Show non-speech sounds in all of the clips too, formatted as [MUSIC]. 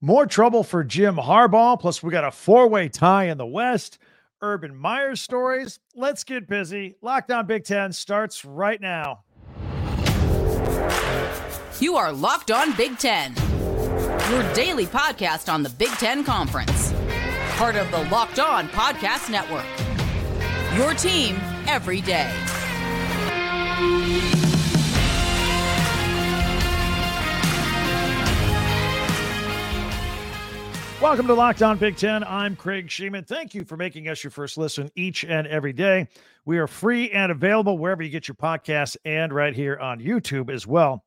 More trouble for Jim Harbaugh. Plus, we got a four way tie in the West. Urban Meyer stories. Let's get busy. Locked On Big Ten starts right now. You are Locked On Big Ten, your daily podcast on the Big Ten Conference. Part of the Locked On Podcast Network. Your team every day. Welcome to Locked On Big Ten. I'm Craig Shemon. Thank you for making us your first listen each and every day. We are free and available wherever you get your podcasts and right here on YouTube as well.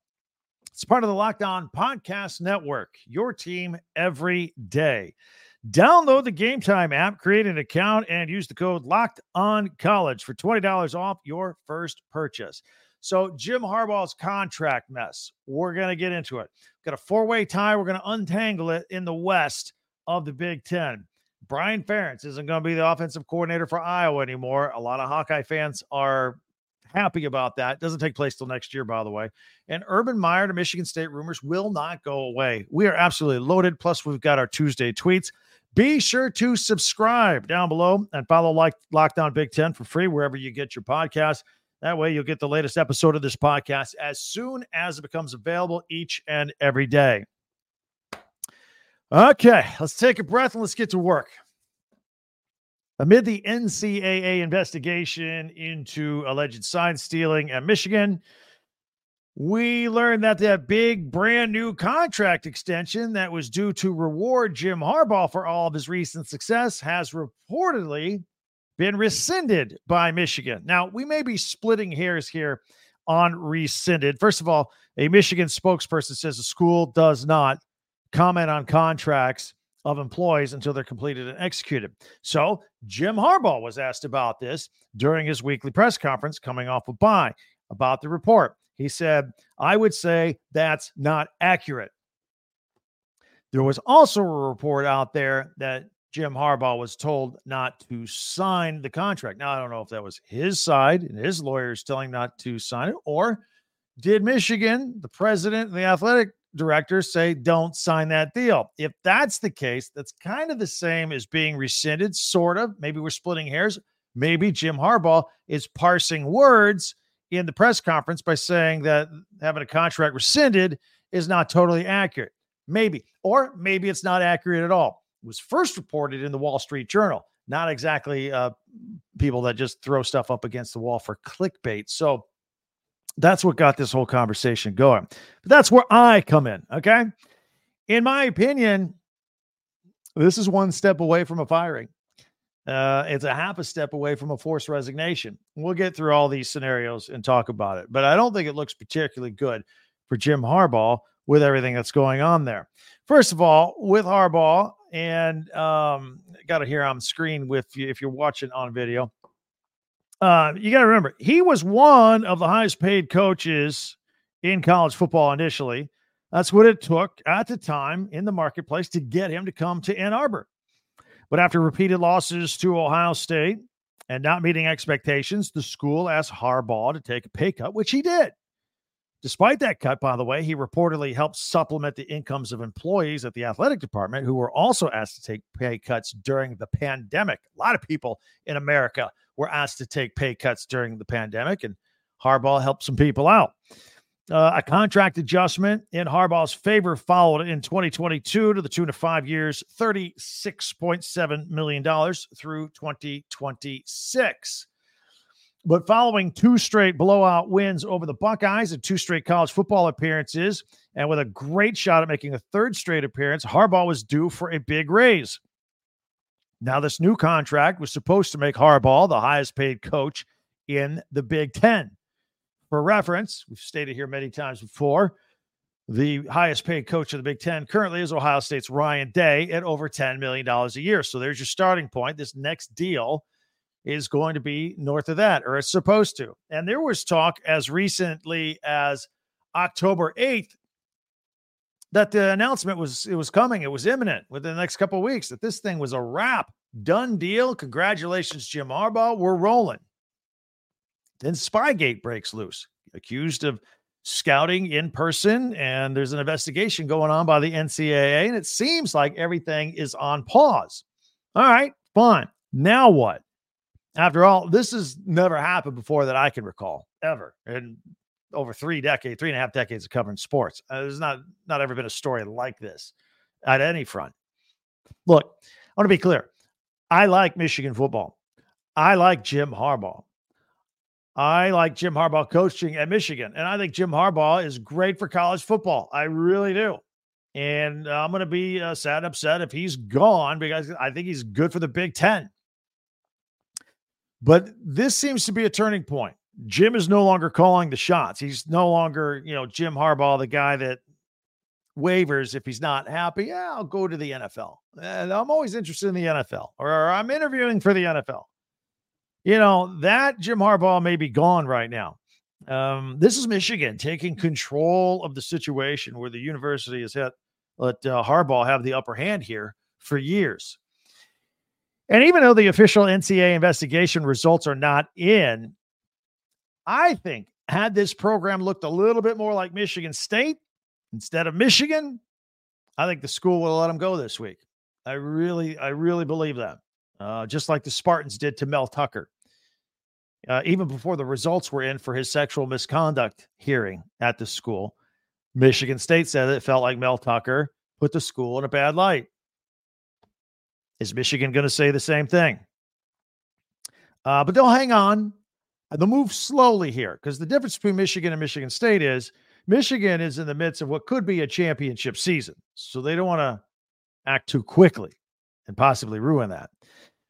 It's part of the Locked On Podcast Network, your team every day. Download the Game Time app, create an account, and use the code Locked On College for $20 off your first purchase. So, Jim Harbaugh's contract mess, we're going to get into it. Got a four way tie. We're going to untangle it in the West of the Big Ten. Brian Ferentz isn't going to be the offensive coordinator for Iowa anymore. A lot of Hawkeye fans are happy about that. Doesn't take place till next year, by the way. And Urban Meyer to Michigan State rumors will not go away. We are absolutely loaded. Plus, we've got our Tuesday tweets. Be sure to subscribe down below and follow like Locked On Big Ten for free wherever you get your podcast. That way, you'll get the latest episode of this podcast as soon as it becomes available each and every day. Okay, let's take a breath and let's get to work. Amid the NCAA investigation into alleged sign stealing at Michigan, we learned that that big brand new contract extension that was due to reward Jim Harbaugh for all of his recent success has reportedly been rescinded by Michigan. Now, we may be splitting hairs here on rescinded. First of all, a Michigan spokesperson says the school does not comment on contracts of employees until they're completed and executed. So Jim Harbaugh was asked about this during his weekly press conference coming off of bye about the report. He said, I would say that's not accurate. There was also a report out there that Jim Harbaugh was told not to sign the contract. Now, I don't know if that was his side and his lawyers telling not to sign it, or did Michigan, the president and the athletic directors say don't sign that deal. If that's the case, that's kind of the same as being rescinded, sort of. Maybe we're splitting hairs. Maybe Jim Harbaugh is parsing words in the press conference by saying that having a contract rescinded is not totally accurate. Maybe, or maybe it's not accurate at all. It was first reported in the Wall Street Journal, not exactly uh, people that just throw stuff up against the wall for clickbait. So that's what got this whole conversation going. But that's where I come in. Okay. In my opinion, this is one step away from a firing. Uh, it's a half a step away from a forced resignation. We'll get through all these scenarios and talk about it, but I don't think it looks particularly good for Jim Harbaugh with everything that's going on there. First of all, with Harbaugh, and um, got it here on screen with you if you're watching on video uh, you got to remember, he was one of the highest paid coaches in college football initially. That's what it took at the time in the marketplace to get him to come to Ann Arbor. But after repeated losses to Ohio State and not meeting expectations, the school asked Harbaugh to take a pay cut, which he did. Despite that cut, by the way, he reportedly helped supplement the incomes of employees at the athletic department who were also asked to take pay cuts during the pandemic. A lot of people in America were asked to take pay cuts during the pandemic, and Harbaugh helped some people out. Uh, a contract adjustment in Harbaugh's favor followed in 2022 to the tune of five years, $36.7 million through 2026. But following two straight blowout wins over the Buckeyes and two straight college football appearances, and with a great shot at making a third straight appearance, Harbaugh was due for a big raise. Now, this new contract was supposed to make Harbaugh the highest paid coach in the Big Ten. For reference, we've stated here many times before, the highest paid coach of the Big Ten currently is Ohio State's Ryan Day at over $10 million a year. So there's your starting point. This next deal is going to be north of that, or it's supposed to. And there was talk as recently as October 8th that the announcement was it was coming, it was imminent within the next couple weeks that this thing was a wrap, done deal. Congratulations, Jim Harbaugh. We're rolling. Then Spygate breaks loose, accused of scouting in person, and there's an investigation going on by the NCAA, and it seems like everything is on pause. All right, fine. Now what? After all, this has never happened before that I can recall ever. And over three decades, three and a half decades of covering sports. Uh, there's not not ever been a story like this at any front. Look, I want to be clear. I like Michigan football. I like Jim Harbaugh. I like Jim Harbaugh coaching at Michigan, and I think Jim Harbaugh is great for college football. I really do. And uh, I'm going to be uh, sad, upset if he's gone because I think he's good for the Big Ten. But this seems to be a turning point. Jim is no longer calling the shots. He's no longer, you know, Jim Harbaugh, the guy that wavers if he's not happy. Yeah, I'll go to the NFL. And I'm always interested in the NFL or I'm interviewing for the NFL. You know, that Jim Harbaugh may be gone right now. Um, this is Michigan taking control of the situation where the university has had let uh, Harbaugh have the upper hand here for years. And even though the official NCAA investigation results are not in, I think had this program looked a little bit more like Michigan State instead of Michigan, I think the school will let him go this week. I really, I really believe that. Uh, just like the Spartans did to Mel Tucker. Uh, even before the results were in for his sexual misconduct hearing at the school, Michigan State said it felt like Mel Tucker put the school in a bad light. Is Michigan going to say the same thing? Uh, but they'll hang on. They'll move slowly here because the difference between Michigan and Michigan State is Michigan is in the midst of what could be a championship season. So they don't want to act too quickly and possibly ruin that.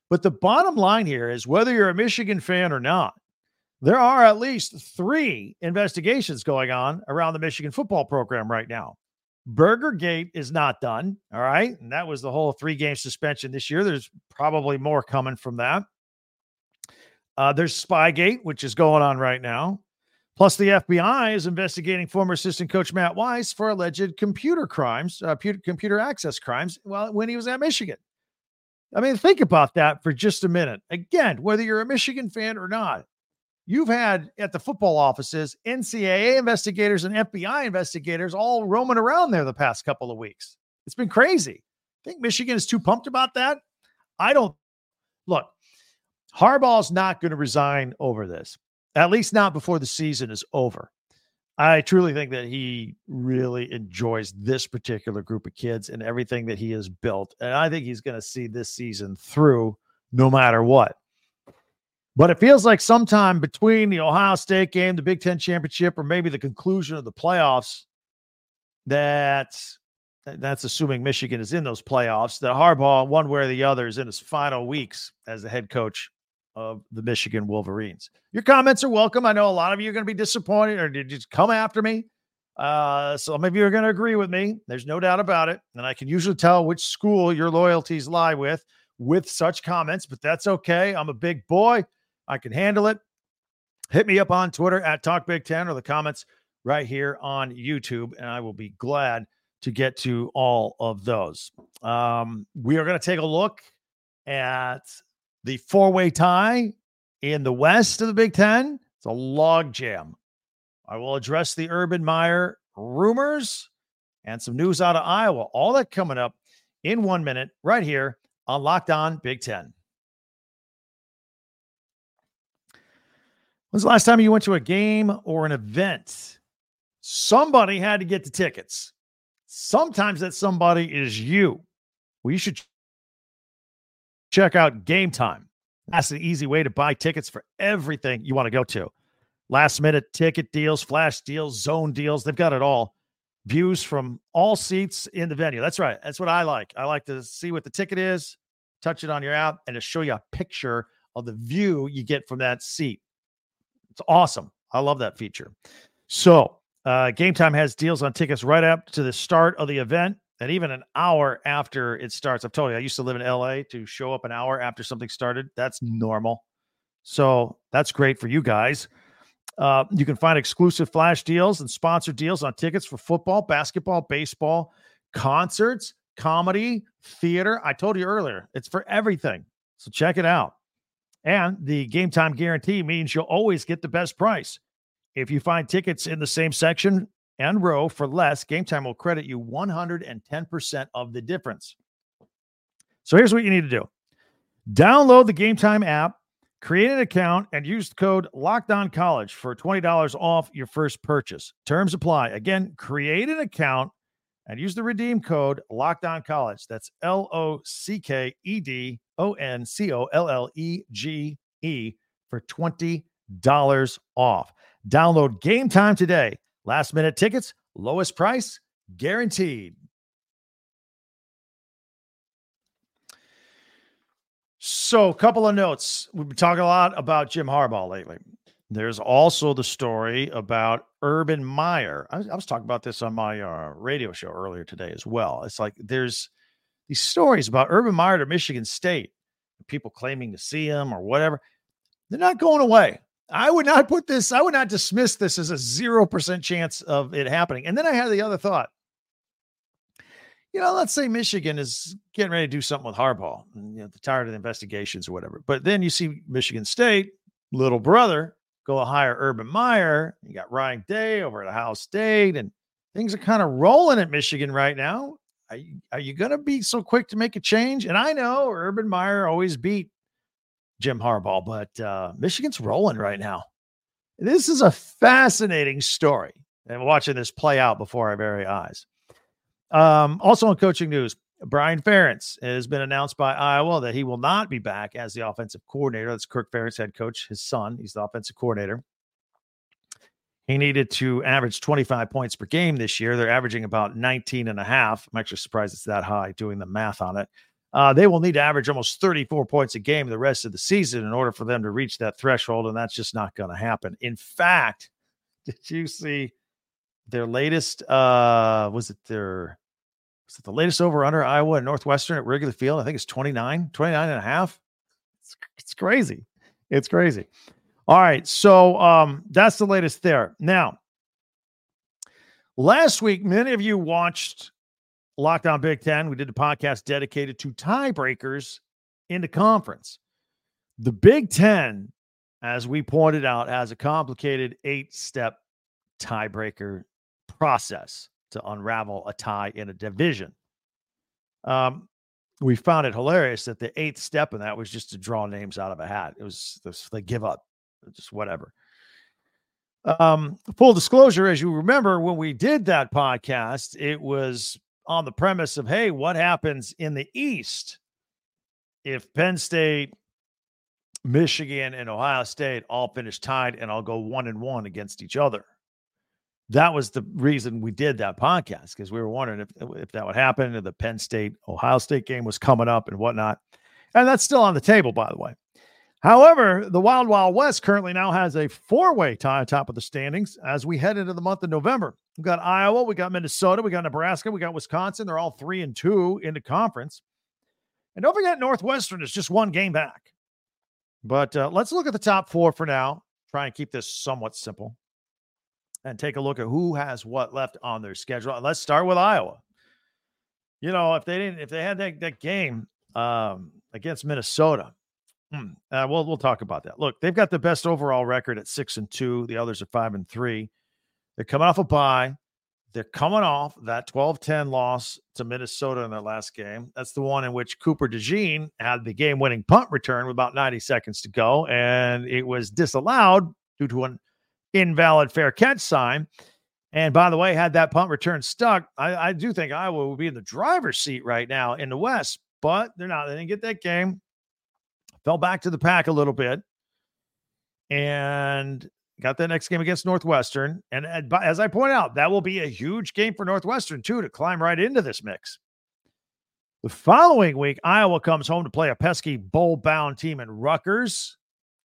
But the bottom line here is whether you're a Michigan fan or not, there are at least three investigations going on around the Michigan football program right now. Burger Gate is not done. All right. And that was the whole three game suspension this year. There's probably more coming from that. Uh, there's Spygate, which is going on right now. Plus, the FBI is investigating former assistant coach Matt Weiss for alleged computer crimes, uh, computer access crimes, well, when he was at Michigan. I mean, think about that for just a minute. Again, whether you're a Michigan fan or not, you've had at the football offices NCAA investigators and FBI investigators all roaming around there the past couple of weeks. It's been crazy. I think Michigan is too pumped about that. I don't look. Harbaugh's not going to resign over this, at least not before the season is over. I truly think that he really enjoys this particular group of kids and everything that he has built. And I think he's going to see this season through no matter what. But it feels like sometime between the Ohio State game, the Big Ten championship, or maybe the conclusion of the playoffs, that that's assuming Michigan is in those playoffs, that Harbaugh, one way or the other, is in his final weeks as the head coach of the Michigan Wolverines. Your comments are welcome. I know a lot of you are going to be disappointed or did you just come after me? Uh, some of you are going to agree with me. There's no doubt about it. And I can usually tell which school your loyalties lie with with such comments, but that's okay. I'm a big boy. I can handle it. Hit me up on Twitter at Talk Big Ten or the comments right here on YouTube, and I will be glad to get to all of those. Um, we are going to take a look at the four way tie in the West of the Big Ten. It's a log jam. I will address the Urban Meyer rumors and some news out of Iowa. All that coming up in one minute right here on Locked On Big Ten. When's the last time you went to a game or an event? Somebody had to get the tickets. Sometimes that somebody is you. Well, you should check out Game Time. That's the easy way to buy tickets for everything you want to go to. Last minute ticket deals, flash deals, zone deals. They've got it all. Views from all seats in the venue. That's right. That's what I like. I like to see what the ticket is, touch it on your app, and to show you a picture of the view you get from that seat. It's awesome. I love that feature. So, uh, Game Time has deals on tickets right up to the start of the event and even an hour after it starts. I've told you, I used to live in LA to show up an hour after something started. That's normal. So that's great for you guys. Uh, you can find exclusive flash deals and sponsored deals on tickets for football, basketball, baseball, concerts, comedy, theater. I told you earlier, it's for everything. So check it out. And the game time guarantee means you'll always get the best price. If you find tickets in the same section and row for less, Game Time will credit you 110% of the difference. So here's what you need to do download the Game Time app, create an account, and use the code Locked On College for $20 off your first purchase. Terms apply. Again, create an account and use the redeem code Locked On College. That's L O C K E D O N C O L L E G E for $20 off. Download Game Time today. Last minute tickets, lowest price guaranteed. So, a couple of notes. We've been talking a lot about Jim Harbaugh lately. There's also the story about Urban Meyer. I was, I was talking about this on my uh, radio show earlier today as well. It's like there's these stories about Urban Meyer to Michigan State, people claiming to see him or whatever. They're not going away. I would not put this, I would not dismiss this as a 0% chance of it happening. And then I had the other thought. You know, let's say Michigan is getting ready to do something with Harbaugh, and, you know, tired of the investigations or whatever. But then you see Michigan State, little brother, go hire Urban Meyer. You got Ryan Day over at Ohio State, and things are kind of rolling at Michigan right now. Are you, are you going to be so quick to make a change? And I know Urban Meyer always beat Jim Harbaugh, but uh, Michigan's rolling right now. This is a fascinating story, and watching this play out before our very eyes. Um, also, on coaching news, Brian Ferentz has been announced by Iowa that he will not be back as the offensive coordinator. That's Kirk Ferentz, head coach, his son. He's the offensive coordinator. He needed to average 25 points per game this year. They're averaging about 19 and a half. I'm actually surprised it's that high doing the math on it. Uh, they will need to average almost 34 points a game the rest of the season in order for them to reach that threshold, and that's just not going to happen. In fact, [LAUGHS] did you see their latest? Uh, was it their? Was it the latest over under Iowa and Northwestern at Wrigley Field? I think it's 29, 29 and a half. It's, it's crazy. It's crazy. All right. So um, that's the latest there. Now, last week, many of you watched Locked On Big Ten. We did a podcast dedicated to tiebreakers in the conference. The Big Ten, as we pointed out, has a complicated eight step tiebreaker process to unravel a tie in a division. Um, we found it hilarious that the eighth step in that was just to draw names out of a hat. It was they give up, just whatever. Um, full disclosure, as you remember, when we did that podcast, it was on the premise of, hey, what happens in the East if Penn State, Michigan, and Ohio State all finish tied and I'll go one and one against each other? That was the reason we did that podcast because we were wondering if if that would happen. If the Penn State Ohio State game was coming up and whatnot, and that's still on the table, by the way. However, the Wild Wild West currently now has a four way tie top of the standings as we head into the month of November. We've got Iowa, we got Minnesota, we got Nebraska, we got Wisconsin. They're all three and two in the conference. And don't forget, Northwestern is just one game back. But uh, let's look at the top four for now. Try and keep this somewhat simple and take a look at who has what left on their schedule. Let's start with Iowa. You know, if they didn't, if they had that, that game um, against Minnesota, hmm, uh, we'll we'll talk about that. Look, they've got the best overall record at six and two. The others are five and three. They're coming off a bye. They're coming off that 12 10 loss to Minnesota in their last game. That's the one in which Cooper DeJean had the game winning punt return with about 90 seconds to go, and it was disallowed due to an invalid fair catch sign. And by the way, had that punt return stuck, I, I do think Iowa would be in the driver's seat right now in the West, but they're not. They didn't get that game. Fell back to the pack a little bit. And got that next game against Northwestern. And as I point out, that will be a huge game for Northwestern, too, to climb right into this mix. The following week, Iowa comes home to play a pesky bowl bound team in Rutgers.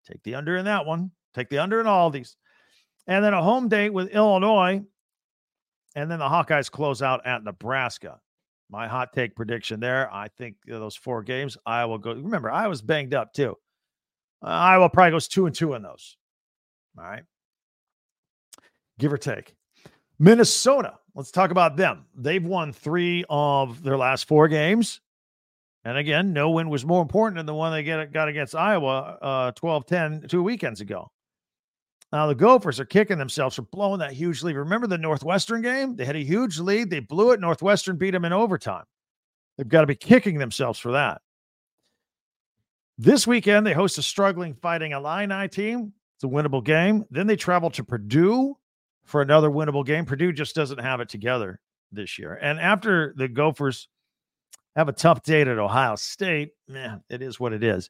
Take the under in that one. Take the under in all these. And then a home date with Illinois. And then the Hawkeyes close out at Nebraska. My hot take prediction there. I think those four games, Iowa go. Remember, I was banged up too. Uh, Iowa probably goes two and two in those. All right. Give or take. Minnesota, let's talk about them. They've won three of their last four games. And again, no win was more important than the one they get, got against Iowa uh, 12 10 two weekends ago. Now the Gophers are kicking themselves for blowing that huge lead. Remember the Northwestern game? They had a huge lead. They blew it. Northwestern beat them in overtime. They've got to be kicking themselves for that. This weekend, they host a struggling Fighting Illini team. It's a winnable game. Then they travel to Purdue for another winnable game. Purdue just doesn't have it together this year. And after the Gophers have a tough date at Ohio State, man, it is what it is.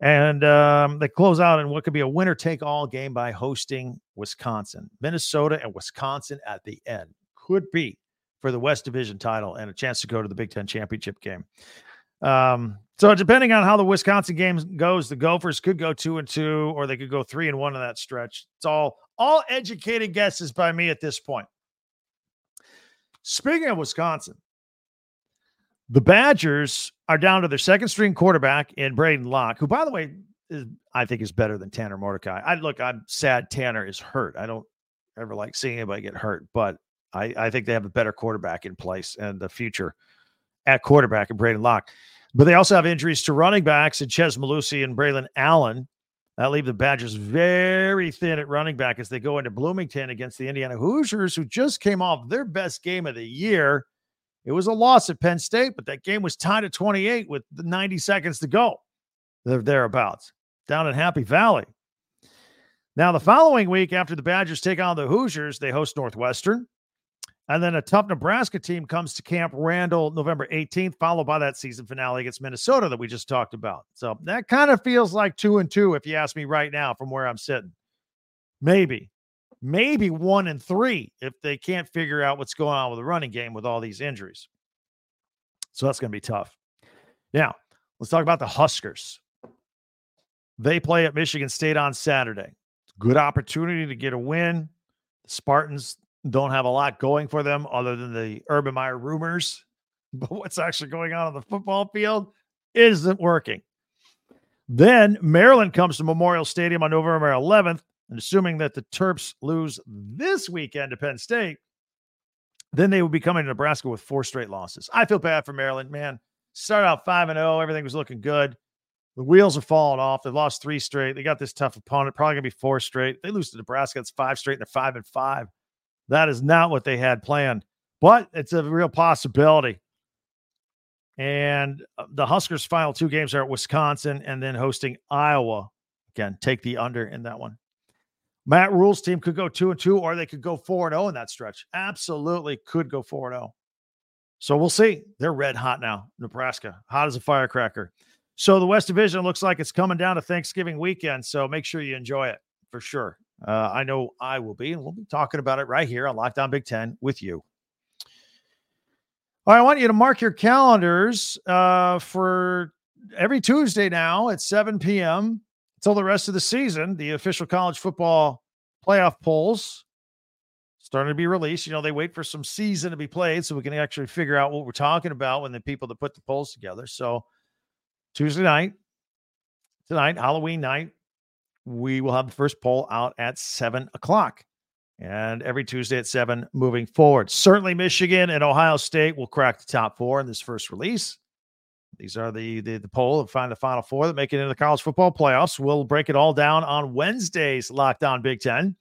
And um, they close out in what could be a winner take all game by hosting Wisconsin. Minnesota and Wisconsin at the end could be for the West Division title and a chance to go to the Big Ten championship game. Um, so depending on how the Wisconsin game goes, the Gophers could go two and two, or they could go three and one in that stretch. It's all all educated guesses by me at this point. Speaking of Wisconsin, the Badgers are down to their second string quarterback in Braden Locke, who, by the way, is I think is better than Tanner Mordecai. I look, I'm sad Tanner is hurt. I don't ever like seeing anybody get hurt, but I, I think they have a better quarterback in place and the future at quarterback in Braden Locke. But they also have injuries to running backs and Chez Mellusi and Braylon Allen. That leave the Badgers very thin at running back as they go into Bloomington against the Indiana Hoosiers, who just came off their best game of the year it was a loss at Penn State, but that game was tied at 28 with 90 seconds to go. Thereabouts down in Happy Valley. Now, the following week, after the Badgers take on the Hoosiers, they host Northwestern. And then a tough Nebraska team comes to Camp Randall November 18th, followed by that season finale against Minnesota that we just talked about. So that kind of feels like two and two, if you ask me right now, from where I'm sitting. Maybe maybe one and three if they can't figure out what's going on with the running game with all these injuries. So that's going to be tough. Now, let's talk about the Huskers. They play at Michigan State on Saturday. Good opportunity to get a win. The Spartans don't have a lot going for them other than the Urban Meyer rumors. [LAUGHS] But what's actually going on on the football field isn't working. Then Maryland comes to Memorial Stadium on November 11th and assuming that the Terps lose this weekend to Penn State, then they would be coming to Nebraska with four straight losses. I feel bad for Maryland, man. Started out 5 and 0, everything was looking good. The wheels are falling off. They lost three straight. They got this tough opponent, probably gonna be four straight. They lose to Nebraska, it's five straight, and they're five and five. That is not what they had planned, but it's a real possibility. And uh, the Huskers' final two games are at Wisconsin and then hosting Iowa. Again, take the under in that one. Matt Rhule's team could go two and two, or they could go four and zero oh in that stretch. Absolutely, could go four and zero. Oh. So we'll see. They're red hot now, Nebraska, hot as a firecracker. So the West Division looks like it's coming down to Thanksgiving weekend. So make sure you enjoy it for sure. Uh, I know I will be, and we'll be talking about it right here on Locked On Big Ten with you. All right, I want you to mark your calendars uh, for every Tuesday now at 7 p.m until the rest of the season. The official college football playoff polls starting to be released. You know, they wait for some season to be played so we can actually figure out what we're talking about when the people that put the polls together. So Tuesday night, tonight, Halloween night, we will have the first poll out at seven o'clock. And every Tuesday at seven moving forward. Certainly, Michigan and Ohio State will crack the top four in this first release. These are the the, the poll and find the final four that make it into the college football playoffs. We'll break it all down on Wednesday's Locked On Big Ten.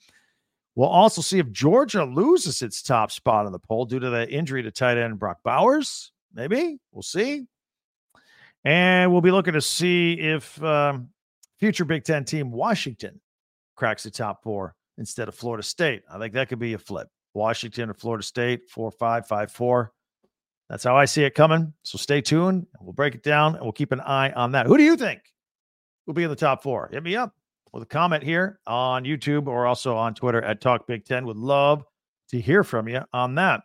We'll also see if Georgia loses its top spot in the poll due to the injury to tight end Brock Bowers. Maybe we'll see. And we'll be looking to see if um, future Big Ten team Washington cracks the top four instead of Florida State. I think that could be a flip. Washington or Florida State, four, five, five, four. That's how I see it coming. So stay tuned. We'll break it down and we'll keep an eye on that. Who do you think will be in the top four? Hit me up with a comment here on YouTube or also on Twitter at Talk Big Ten. Would love to hear from you on that.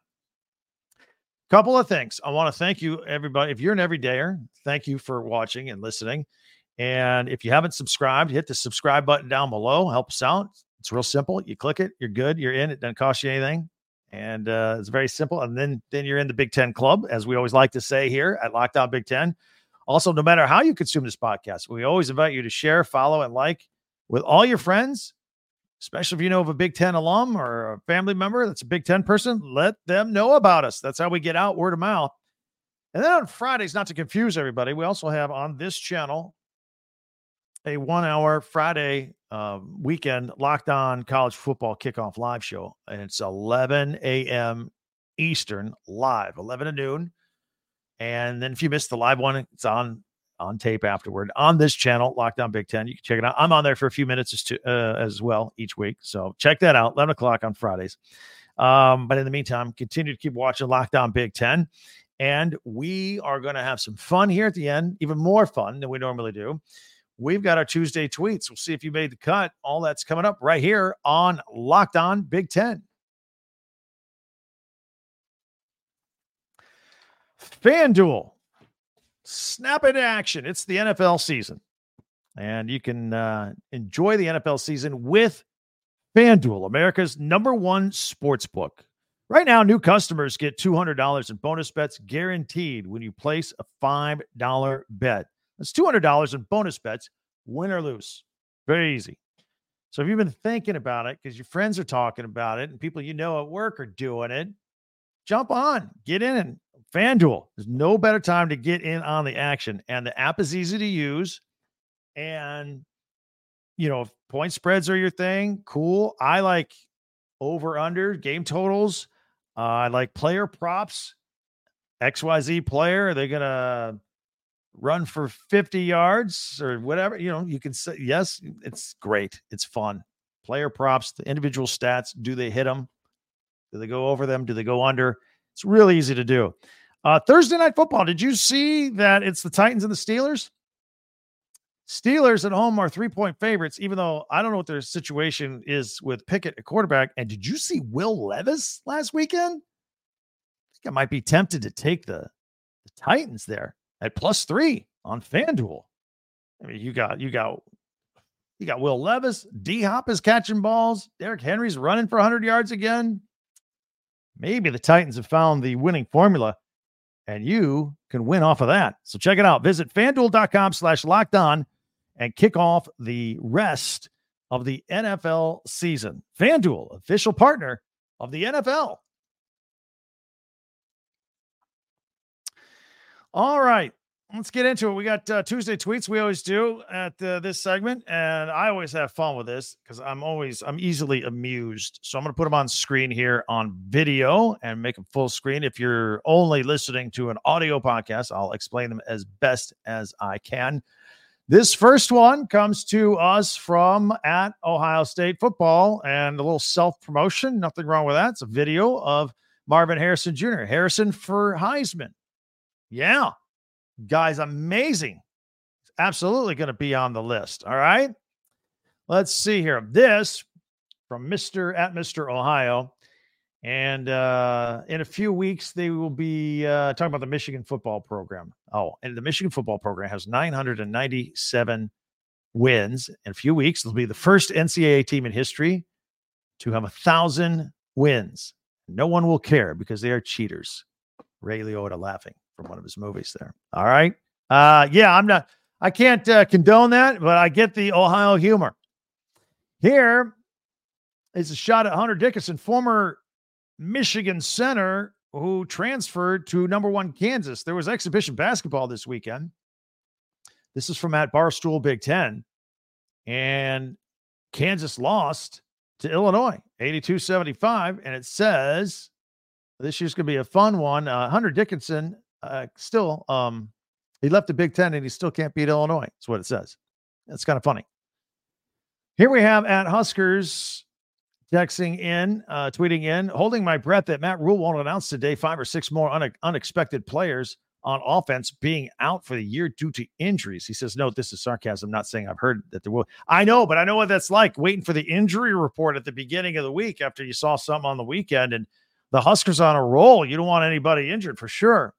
Couple of things. I want to thank you, everybody. If you're an everydayer, thank you for watching and listening. And if you haven't subscribed, hit the subscribe button down below. Help us out. It's real simple. You click it, you're good, you're in. It doesn't cost you anything and uh, it's very simple. And then then you're in the Big Ten club, as we always like to say here at Locked On Big Ten. Also, no matter how you consume this podcast, we always invite you to share, follow, and like with all your friends, especially if you know of a Big Ten alum or a family member that's a Big Ten person. Let them know about us. That's how we get out word of mouth. And then on Fridays, not to confuse everybody, we also have on this channel a one hour Friday uh, weekend locked on college football kickoff live show. And it's 11 a.m. Eastern live, 11 to noon. And then if you missed the live one, it's on on tape afterward on this channel, Locked On Big Ten. You can check it out. I'm on there for a few minutes as, to, uh, as well each week. So check that out, 11 o'clock on Fridays. Um, but in the meantime, continue to keep watching Locked On Big Ten. And we are going to have some fun here at the end, even more fun than we normally do. We've got our Tuesday tweets. We'll see if you made the cut. All that's coming up right here on Locked On Big Ten. FanDuel, snap into action. It's the NFL season, and you can uh, enjoy the NFL season with FanDuel, America's number one sports book. Right now, new customers get $200 in bonus bets guaranteed when you place a $5 bet. That's $200 in bonus bets, win or lose. Very easy. So if you've been thinking about it because your friends are talking about it and people you know at work are doing it, jump on, get in. FanDuel, there's no better time to get in on the action. And the app is easy to use. And, you know, if point spreads are your thing, cool. I like over under game totals. Uh, I like player props. XYZ player, are they going to run for 50 yards or whatever? You know, you can say, yes, it's great. It's fun. Player props, the individual stats, do they hit them? Do they go over them? Do they go under? It's really easy to do. Uh, Thursday night football. Did you see that it's the Titans and the Steelers? Steelers at home are three point favorites, even though I don't know what their situation is with Pickett at quarterback. And did you see Will Levis last weekend? I think I might be tempted to take the, the Titans there at plus three on FanDuel. I mean, you got you got you got Will Levis, D Hop is catching balls, Derrick Henry's running for 100 yards again. Maybe the Titans have found the winning formula and you can win off of that. So check it out. Visit fanduel.com slash locked on and kick off the rest of the NFL season. FanDuel, official partner of the NFL. All right let's get into it. We got uh, Tuesday tweets. We always do at uh, this segment, and I always have fun with this because I'm always I'm easily amused. So I'm going to put them on screen here on video and make them full screen. If you're only listening to an audio podcast, I'll explain them as best as I can. This first one comes to us from at Ohio State football and a little self promotion. Nothing wrong with that. It's a video of Marvin Harrison Jr. Harrison for Heisman. Yeah, guy's amazing. Absolutely going to be on the list. All right. Let's see here. This from Mr. at Mr. Ohio. And uh, in a few weeks, they will be uh, talking about the Michigan football program. Oh, and the Michigan football program has 997 wins. In a few weeks, they'll be the first NCAA team in history to have a thousand wins. No one will care because they are cheaters. Ray Liotta laughing from one of his movies there. All right. Uh, yeah, I'm not, I can't uh, condone that, but I get the Ohio humor. Here is a shot at Hunter Dickinson, former Michigan center who transferred to number one Kansas. There was exhibition basketball this weekend. This is from at Barstool Big Ten. And Kansas lost to Illinois 82 75. And it says this year's going to be a fun one. Uh, Hunter Dickinson uh, still, um, he left the Big Ten and he still can't beat Illinois. That's what it says. It's kind of funny. Here we have at Huskers texting in, uh, tweeting in, holding my breath that Matt Rhule won't announce today five or six more une- unexpected players on offense being out for the year due to injuries. He says, No, this is sarcasm. Not saying I've heard that there will. I know, but I know what that's like waiting for the injury report at the beginning of the week after you saw something on the weekend and the Huskers on a roll. You don't want anybody injured for sure.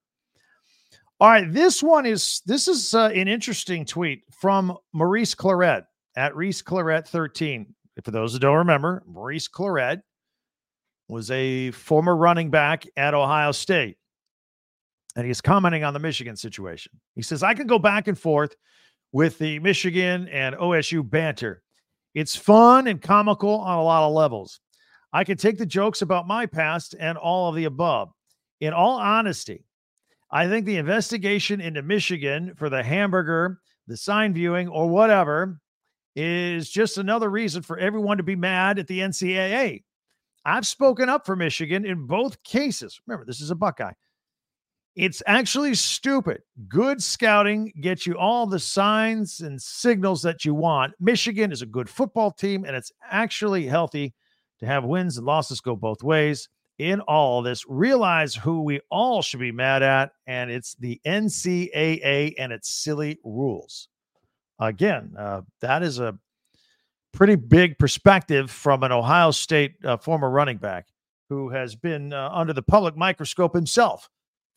All right, this one is this is uh, an interesting tweet from Maurice Clarett at Reese Clarett 13. For those who don't remember, Maurice Clarett was a former running back at Ohio State. And he's commenting on the Michigan situation. He says, I can go back and forth with the Michigan and OSU banter. It's fun and comical on a lot of levels. I can take the jokes about my past and all of the above. In all honesty, I think the investigation into Michigan for the hamburger the sign viewing, or whatever is just another reason for everyone to be mad at the NCAA. I've spoken up for Michigan in both cases. Remember, this is a Buckeye. It's actually stupid. Good scouting gets you all the signs and signals that you want. Michigan is a good football team, and it's actually healthy to have wins and losses go both ways. In all this, realize who we all should be mad at, and it's the NCAA and its silly rules. Again, uh, that is a pretty big perspective from an Ohio State uh, former running back who has been uh, under the public microscope himself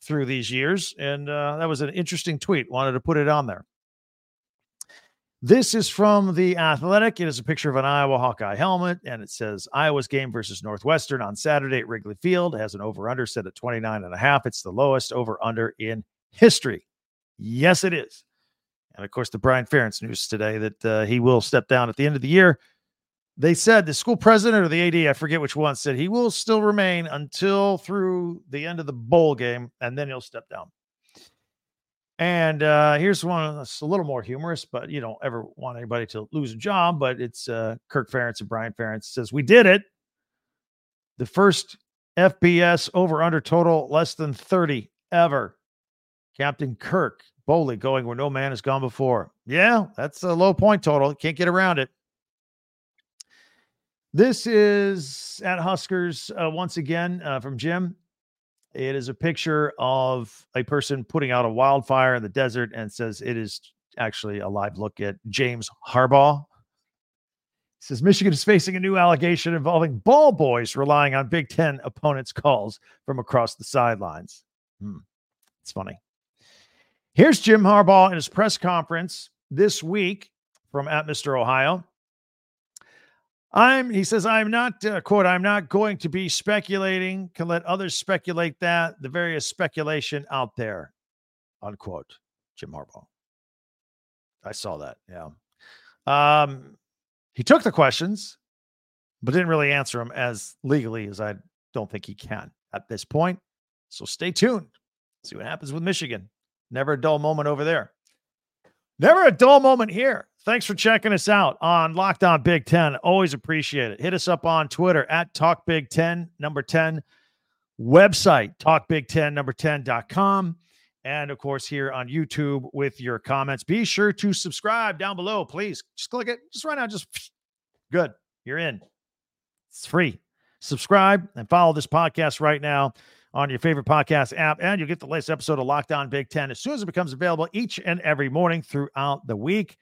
through these years. And uh, that was an interesting tweet. Wanted to put it on there. This is from The Athletic. It is a picture of an Iowa Hawkeye helmet, and it says Iowa's game versus Northwestern on Saturday at Wrigley Field has an over under set at 29 and a half. It's the lowest over under in history. Yes, it is. And of course, the Brian Ferentz news today that uh, he will step down at the end of the year. They said the school president or the AD, I forget which one, said he will still remain until through the end of the bowl game, and then he'll step down. And uh, here's one that's a little more humorous, but you don't ever want anybody to lose a job. But it's uh, Kirk Ferentz and Brian Ferentz says we did it. The first FBS over under total less than 30 ever. Captain Kirk Bohle going where no man has gone before. Yeah, that's a low point total. Can't get around it. This is at Huskers uh, once again uh, from Jim. It is a picture of a person putting out a wildfire in the desert and says it is actually a live look at James Harbaugh. He says Michigan is facing a new allegation involving ball boys relying on Big Ten opponents' calls from across the sidelines. Hmm. It's funny. Here's Jim Harbaugh in his press conference this week from at Mr. Ohio. I'm, he says, I'm not, uh, quote, I'm not going to be speculating, can let others speculate that, the various speculation out there, unquote. Jim Harbaugh. I saw that. Yeah. Um, he took the questions, but didn't really answer them as legally as I don't think he can at this point. So stay tuned. See what happens with Michigan. Never a dull moment over there. Never a dull moment here. Thanks for checking us out on Locked On Big Ten. Always appreciate it. Hit us up on Twitter at Talk Big Ten, number 10, website, talkbig10, number 10.com. And of course, here on YouTube with your comments. Be sure to subscribe down below, please. Just click it. Just right now, just [SNIFFS] good. You're in. It's free. Subscribe and follow this podcast right now on your favorite podcast app, and you'll get the latest episode of Locked On Big Ten as soon as it becomes available each and every morning throughout the week.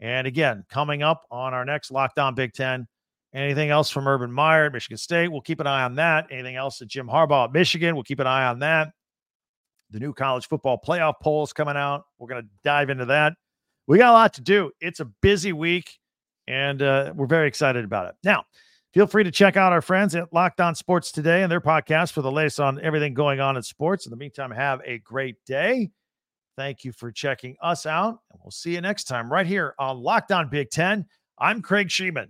And again, coming up on our next Locked On Big Ten, anything else from Urban Meyer at Michigan State, we'll keep an eye on that. Anything else at Jim Harbaugh at Michigan, we'll keep an eye on that. The new college football playoff polls coming out. We're going to dive into that. We got a lot to do. It's a busy week, and uh, we're very excited about it. Now, Feel free to check out our friends at Locked On Sports today and their podcast for the latest on everything going on in sports. In the meantime, have a great day. Thank you for checking us out, and we'll see you next time right here on Locked On Big Ten. I'm Craig Shemon.